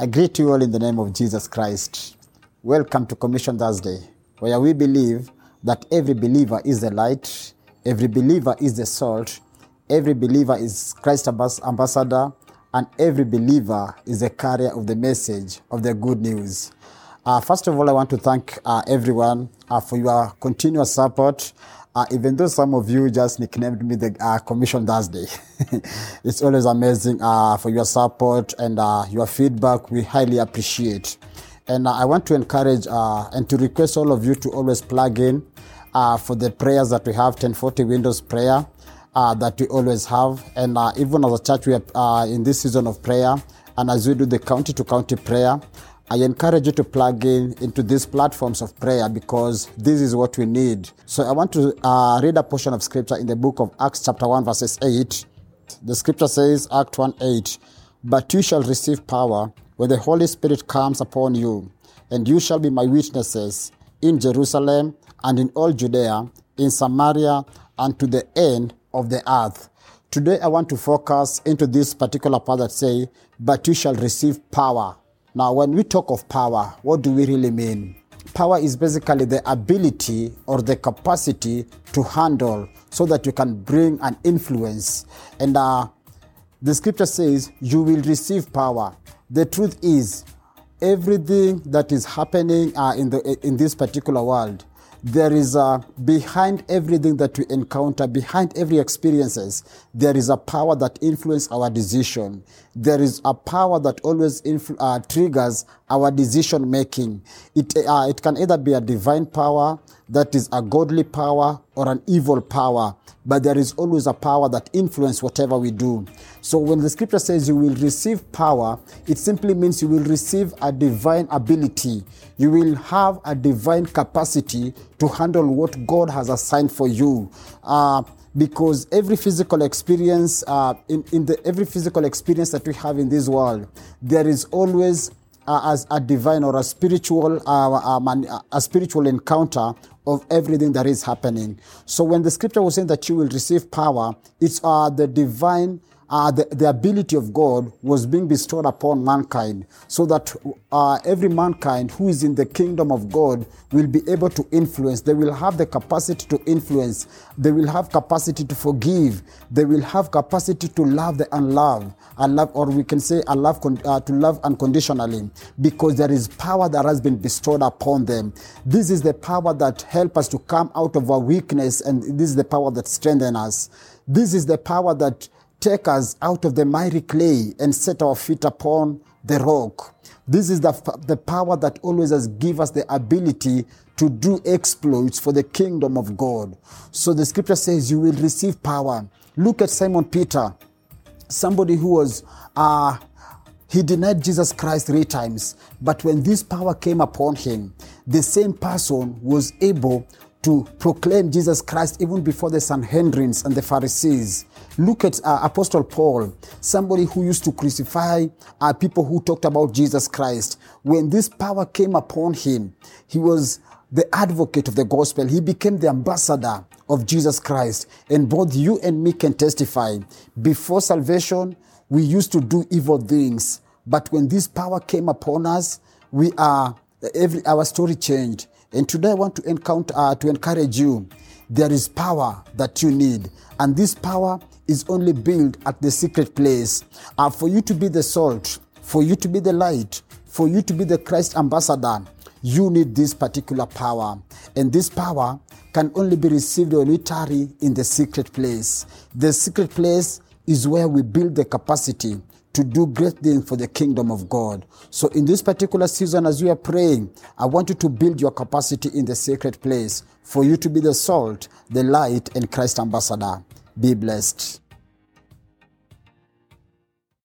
I greet you all in the name of Jesus Christ. Welcome to Commission Thursday, where we believe that every believer is the light, every believer is the salt, every believer is Christ's ambassador, and every believer is a carrier of the message of the good news. Uh, first of all, I want to thank uh, everyone uh, for your continuous support. Uh, even though some of you just nicknamed me the uh, Commission Thursday, it's always amazing uh, for your support and uh, your feedback. We highly appreciate. And uh, I want to encourage and to request all of you to always plug in for the prayers that we have 1040 Windows prayer uh, that we always have. And uh, even as a church, we are uh, in this season of prayer. And as we do the county to county prayer, I encourage you to plug in into these platforms of prayer because this is what we need. So I want to uh, read a portion of scripture in the book of Acts, chapter 1, verses 8. The scripture says, Act 1 8, But you shall receive power when the Holy Spirit comes upon you, and you shall be my witnesses in Jerusalem and in all Judea, in Samaria, and to the end of the earth. Today I want to focus into this particular part that say, But you shall receive power. Now, when we talk of power, what do we really mean? Power is basically the ability or the capacity to handle so that you can bring an influence. And uh, the scripture says, You will receive power. The truth is, everything that is happening uh, in, the, in this particular world, there is a behind everything that we encounter behind every experiences there is a power that influences our decision. There is a power that always influ- uh, triggers our decision making. It, uh, it can either be a divine power that is a godly power or an evil power but there is always a power that influences whatever we do so when the scripture says you will receive power it simply means you will receive a divine ability you will have a divine capacity to handle what God has assigned for you. Uh, because every physical experience, uh, in, in the every physical experience that we have in this world, there is always uh, as a divine or a spiritual uh, um, a spiritual encounter of everything that is happening. So when the scripture was saying that you will receive power, it's uh, the divine uh, the, the ability of God was being bestowed upon mankind so that uh, every mankind who is in the kingdom of God will be able to influence. They will have the capacity to influence. They will have capacity to forgive. They will have capacity to love the unloved. love, or we can say love, uh, to love unconditionally because there is power that has been bestowed upon them. This is the power that helps us to come out of our weakness and this is the power that strengthens us. This is the power that take us out of the miry clay and set our feet upon the rock. This is the, the power that always has given us the ability to do exploits for the kingdom of God. So the scripture says you will receive power. Look at Simon Peter, somebody who was, uh, he denied Jesus Christ three times. But when this power came upon him, the same person was able to proclaim Jesus Christ even before the Sanhedrins and the Pharisees. Look at uh, Apostle Paul, somebody who used to crucify uh, people who talked about Jesus Christ. When this power came upon him, he was the advocate of the gospel. He became the ambassador of Jesus Christ. And both you and me can testify. Before salvation, we used to do evil things. But when this power came upon us, we are, every, our story changed. And today I want to encounter, uh, to encourage you. There is power that you need. And this power is only built at the secret place. Uh, for you to be the salt, for you to be the light, for you to be the Christ ambassador, you need this particular power. And this power can only be received when we tarry in the secret place. The secret place is where we build the capacity to do great things for the kingdom of God. So in this particular season, as you are praying, I want you to build your capacity in the sacred place for you to be the salt, the light, and Christ ambassador. Be blessed.